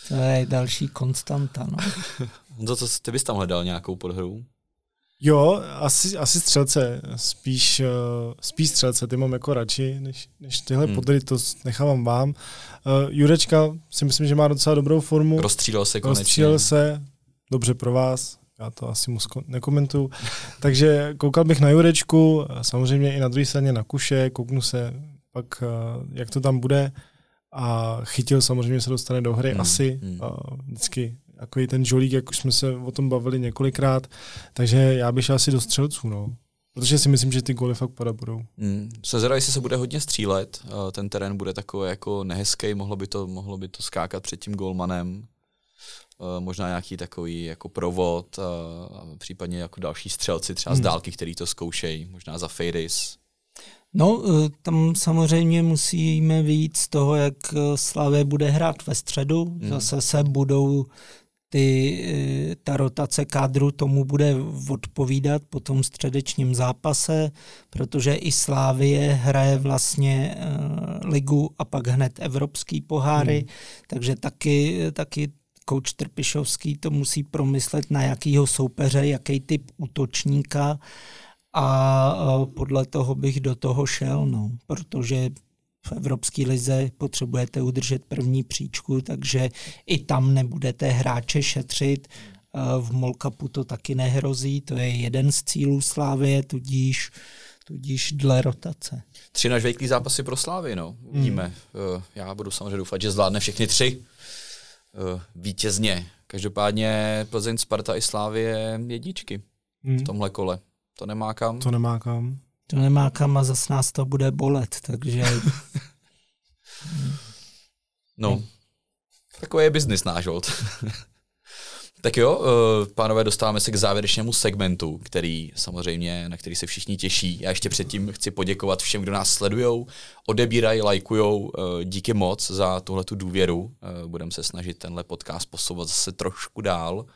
Speaker 2: to je další konstanta. No.
Speaker 1: Honzo, co ty bys tam hledal nějakou podhru?
Speaker 3: Jo, asi, asi střelce, spíš, uh, spíš střelce, ty mám jako radši, než, než tyhle hmm. podry, to nechávám vám. Uh, Jurečka si myslím, že má docela dobrou formu.
Speaker 1: Rozstřílel se konečně.
Speaker 3: Rozstřílel se, dobře pro vás, já to asi moc nekomentuju. Takže koukal bych na Jurečku, samozřejmě i na druhé straně na Kuše, kouknu se pak, uh, jak to tam bude a chytil samozřejmě se dostane do hry hmm. asi. Hmm. Uh, vždycky takový ten žolík, jak už jsme se o tom bavili několikrát, takže já bych šel asi do střelců, no. Protože si myslím, že ty goly fakt padat budou.
Speaker 1: Mm. Sezera, jestli se bude hodně střílet, ten terén bude takový jako nehezký, mohlo by to, mohlo by to skákat před tím golmanem, možná nějaký takový jako provod, a případně jako další střelci třeba mm. z hmm. dálky, který to zkoušejí, možná za Fadis.
Speaker 2: No, tam samozřejmě musíme víc z toho, jak Slavě bude hrát ve středu. Mm. Zase se budou ty, eh, ta rotace kádru tomu bude odpovídat po tom středečním zápase, protože i Slávie hraje vlastně uh, ligu a pak hned evropský poháry, hmm. takže taky, taky kouč Trpišovský to musí promyslet, na jakýho soupeře, jaký typ útočníka a podle toho bych do toho šel, no, protože v Evropské lize potřebujete udržet první příčku, takže i tam nebudete hráče šetřit. V Molkapu to taky nehrozí, to je jeden z cílů Slávie, tudíž, tudíž dle rotace.
Speaker 1: Tři nažvejklý zápasy pro Slávy, no. Uvidíme. Hmm. Já budu samozřejmě doufat, že zvládne všechny tři uh, vítězně. Každopádně Plzeň, Sparta i Slávie jedničky hmm. v tomhle kole. To nemá kam.
Speaker 3: To nemá kam.
Speaker 2: To nemá kam a zas nás to bude bolet, takže...
Speaker 1: no, takový je biznis náš, Tak jo, eh, pánové, dostáváme se k závěrečnému segmentu, který samozřejmě, na který se všichni těší. Já ještě předtím chci poděkovat všem, kdo nás sledují, odebírají, lajkují. Eh, díky moc za tuhle tu důvěru. Eh, budeme se snažit tenhle podcast posouvat zase trošku dál.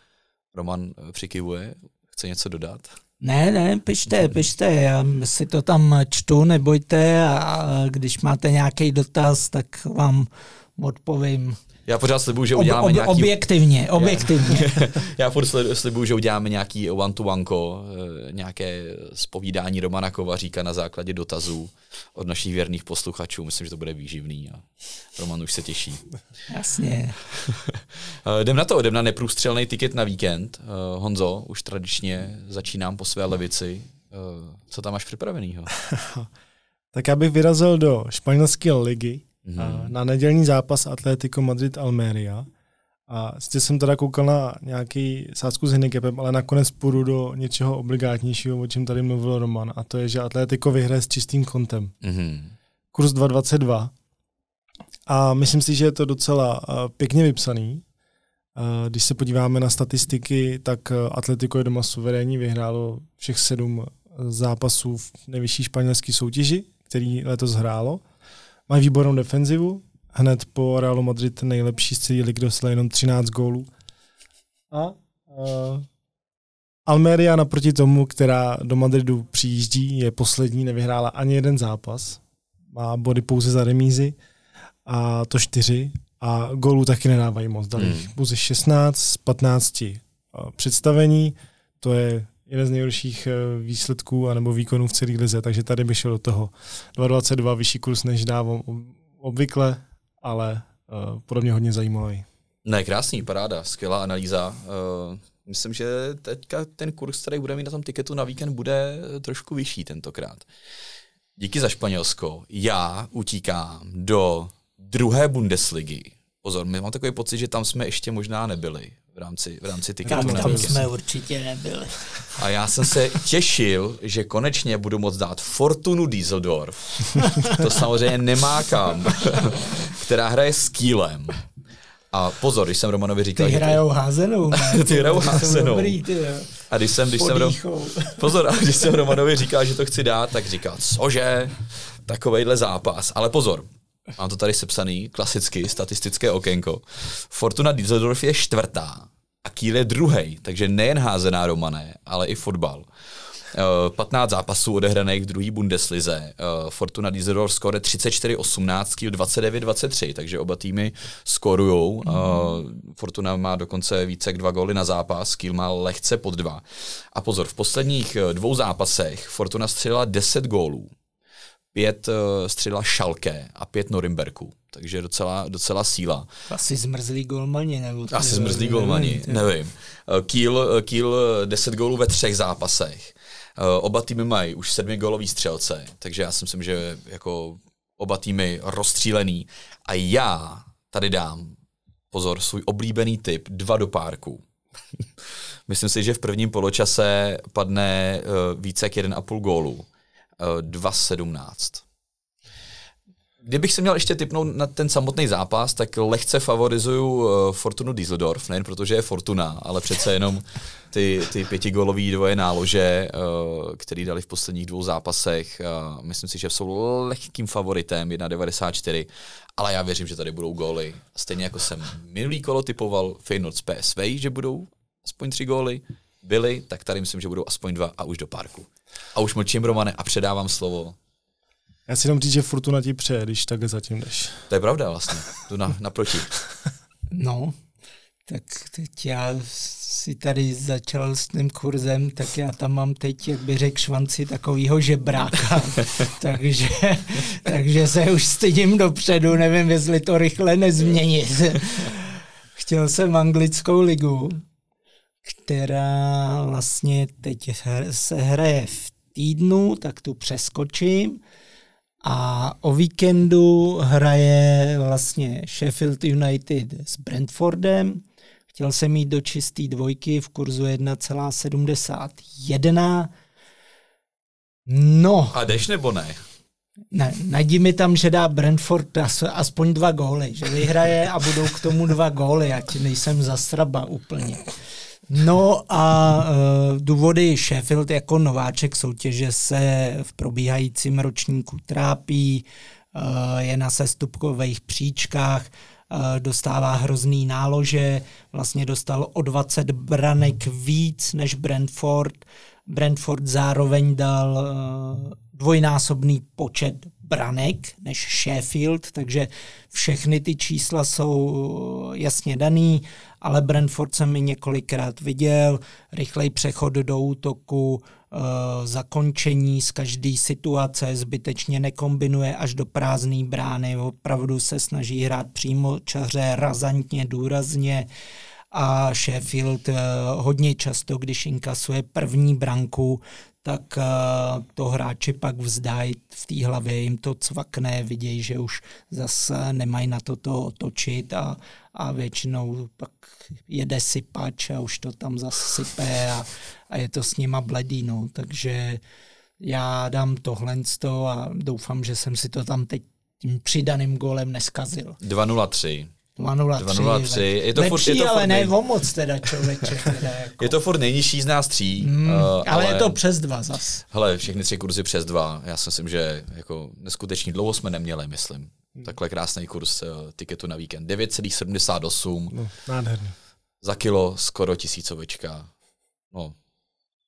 Speaker 1: Roman přikivuje, chce něco dodat?
Speaker 2: Ne, ne, pište, pište, já si to tam čtu, nebojte a když máte nějaký dotaz, tak vám odpovím.
Speaker 1: Já pořád slibuju, že uděláme ob, ob, nějaký...
Speaker 2: Objektivně, objektivně.
Speaker 1: Já, já pořád slibuju, že uděláme nějaký one-to-one, eh, nějaké spovídání Romana Kovaříka na základě dotazů od našich věrných posluchačů. Myslím, že to bude výživný a Roman už se těší.
Speaker 2: Jasně.
Speaker 1: Eh, jdem na to, jdem na neprůstřelný tiket na víkend. Eh, Honzo, už tradičně začínám po své levici. Co tam máš připravenýho?
Speaker 3: tak já bych vyrazil do španělské ligy, mm-hmm. na nedělní zápas Atletico Madrid Almeria. A sice jsem teda koukal na nějaký sázku s handicapem, ale nakonec půjdu do něčeho obligátnějšího, o čem tady mluvil Roman, a to je, že Atletico vyhraje s čistým kontem. Mm-hmm. Kurs 2,22. A myslím si, že je to docela uh, pěkně vypsaný. Uh, když se podíváme na statistiky, tak uh, Atletico je doma suverénní, vyhrálo všech sedm zápasů v nejvyšší španělské soutěži, který letos hrálo. Mají výbornou defenzivu, hned po Realu Madrid nejlepší z celé ligy dostali jenom 13 gólů. A uh, Almeria naproti tomu, která do Madridu přijíždí, je poslední, nevyhrála ani jeden zápas. Má body pouze za remízy a to čtyři. A gólů taky nedávají moc. Dali hmm. pouze 16 z 15 uh, představení. To je jeden z nejhorších eh, výsledků anebo výkonů v celé lize, takže tady by šel do toho 2,22 vyšší kurz, než dávám obvykle, ale uh, podobně hodně zajímavý.
Speaker 1: Ne, krásný, paráda, skvělá analýza. Uh, myslím, že teďka ten kurz, který bude mít na tom tiketu na víkend, bude trošku vyšší tentokrát. Díky za Španělsko. Já utíkám do druhé Bundesligy. Pozor, my mám takový pocit, že tam jsme ještě možná nebyli v rámci, v rámci tiketu.
Speaker 2: Tam, tam jsme určitě nebyli.
Speaker 1: A já jsem se těšil, že konečně budu moct dát Fortunu Dieseldorf. To samozřejmě nemá kam. která hraje s Kýlem. A pozor, když jsem Romanovi říkal,
Speaker 2: ty hrajou ty... házenou.
Speaker 1: Ne? ty hrajou házenou. Dobrý, ty, a když jsem, když jsem, Rom... pozor, a když jsem Romanovi říkal, že to chci dát, tak říkal, cože, takovejhle zápas. Ale pozor, Mám to tady sepsaný, klasicky, statistické okénko. Fortuna Düsseldorf je čtvrtá a Kiel je druhý, takže nejen házená Romané, ale i fotbal. 15 eh, zápasů odehraných v druhé Bundeslize. Eh, Fortuna Düsseldorf skore 34-18, Kiel 29-23, takže oba týmy skorujou. Mm. Fortuna má dokonce více jak dva góly na zápas, Kiel má lehce pod dva. A pozor, v posledních dvou zápasech Fortuna střelila 10 gólů pět uh, střela Šalke a pět Norimberku. Takže docela, docela síla.
Speaker 2: Asi zmrzlí golmani. Nebo
Speaker 1: Asi zmrzlí golmani, nevím. nevím. Uh, Kiel, Kiel 10 gólů ve třech zápasech. Uh, oba týmy mají už sedmigólový střelce, takže já si myslím, že jako oba týmy rozstřílený. A já tady dám, pozor, svůj oblíbený typ, dva do párku. myslím si, že v prvním poločase padne uh, více jak 1,5 gólu 2.17. Kdybych se měl ještě typnout na ten samotný zápas, tak lehce favorizuju eh, Fortunu Dieseldorf, nejen protože je Fortuna, ale přece jenom ty, ty pětigólový dvoje nálože, eh, který dali v posledních dvou zápasech. Myslím si, že jsou lehkým favoritem 1,94, ale já věřím, že tady budou góly. Stejně jako jsem minulý kolo typoval Feyenoord z PSV, že budou aspoň tři góly, byly, tak tady myslím, že budou aspoň dva a už do parku. A už mlčím, Romane, a předávám slovo.
Speaker 3: Já si jenom říct, že Fortuna ti přeje, když takhle zatím jdeš.
Speaker 1: To je pravda vlastně, tu na, naproti.
Speaker 2: No, tak teď já si tady začal s tím kurzem, tak já tam mám teď, jak by řekl švanci, takovýho žebráka. takže, takže se už stydím dopředu, nevím, jestli to rychle nezměnit. Chtěl jsem anglickou ligu, která vlastně teď se hraje v týdnu, tak tu přeskočím. A o víkendu hraje vlastně Sheffield United s Brentfordem. Chtěl jsem mít do čisté dvojky v kurzu 1,71. No.
Speaker 1: A jdeš nebo ne?
Speaker 2: Ne, najdi mi tam, že dá Brentford aspoň dva góly, že vyhraje a budou k tomu dva góly, ať nejsem zastraba úplně. No a uh, důvody Sheffield jako nováček soutěže se v probíhajícím ročníku trápí, uh, je na sestupkových příčkách, uh, dostává hrozný nálože, vlastně dostal o 20 branek víc než Brentford. Brentford zároveň dal dvojnásobný počet branek než Sheffield, takže všechny ty čísla jsou jasně daný, ale Brentford jsem mi několikrát viděl, rychlej přechod do útoku, uh, zakončení z každé situace, zbytečně nekombinuje až do prázdné brány, opravdu se snaží hrát přímo čaře, razantně, důrazně. A Sheffield uh, hodně často, když inkasuje první branku, tak uh, to hráči pak vzdají v té hlavě, jim to cvakne, vidějí, že už zase nemají na to to otočit a, a většinou pak jede sypač a už to tam zasype a, a je to s nima bledý, no. takže já dám tohle a doufám, že jsem si to tam teď tím přidaným golem neskazil.
Speaker 1: 2-0-3.
Speaker 2: 2-0-3.
Speaker 1: Je to
Speaker 2: Lepší,
Speaker 1: furt, je to
Speaker 2: ale
Speaker 1: furt
Speaker 2: ne o moc teda člověče. Teda jako.
Speaker 1: Je to furt nejnižší z nás tří.
Speaker 2: Mm,
Speaker 1: uh,
Speaker 2: ale,
Speaker 1: ale
Speaker 2: je to přes dva zas.
Speaker 1: Hele, všechny tři kurzy přes dva. Já si myslím, že jako neskutečně dlouho jsme neměli, myslím. Takhle krásný kurz uh, tiketu na víkend. 9,78.
Speaker 3: No, nádherný.
Speaker 1: Za kilo skoro tisícovečka. No,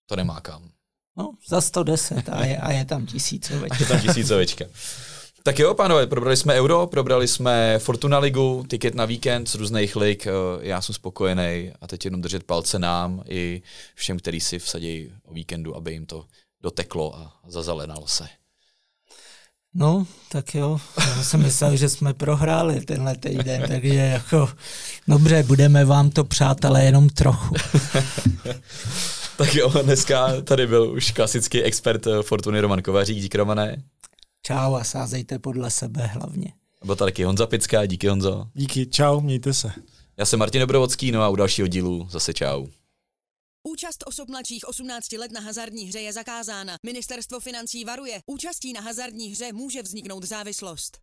Speaker 1: to nemá kam.
Speaker 2: No, za 110 a je, a je tam tisícovečka.
Speaker 1: Je tam tisícovečka. Tak jo, pánové, probrali jsme Euro, probrali jsme Fortuna Ligu, tiket na víkend z různých lig, eh, já jsem spokojený a teď jenom držet palce nám i všem, kteří si vsadí o víkendu, aby jim to doteklo a zazelenalo se.
Speaker 2: No, tak jo, já jsem myslel, že jsme prohráli tenhle týden, takže jako, dobře, budeme vám to přát, ale jenom trochu.
Speaker 1: tak jo, dneska tady byl už klasický expert eh, Fortuny Roman Kovařík, díky Romané.
Speaker 2: Čau a sázejte podle sebe hlavně.
Speaker 1: Byl tady taky Honza Pická, díky Honzo.
Speaker 3: Díky, čau, mějte se.
Speaker 1: Já jsem Martin Dobrovodský, no a u dalšího dílu zase čau.
Speaker 4: Účast osob mladších 18 let na hazardní hře je zakázána. Ministerstvo financí varuje. Účastí na hazardní hře může vzniknout závislost.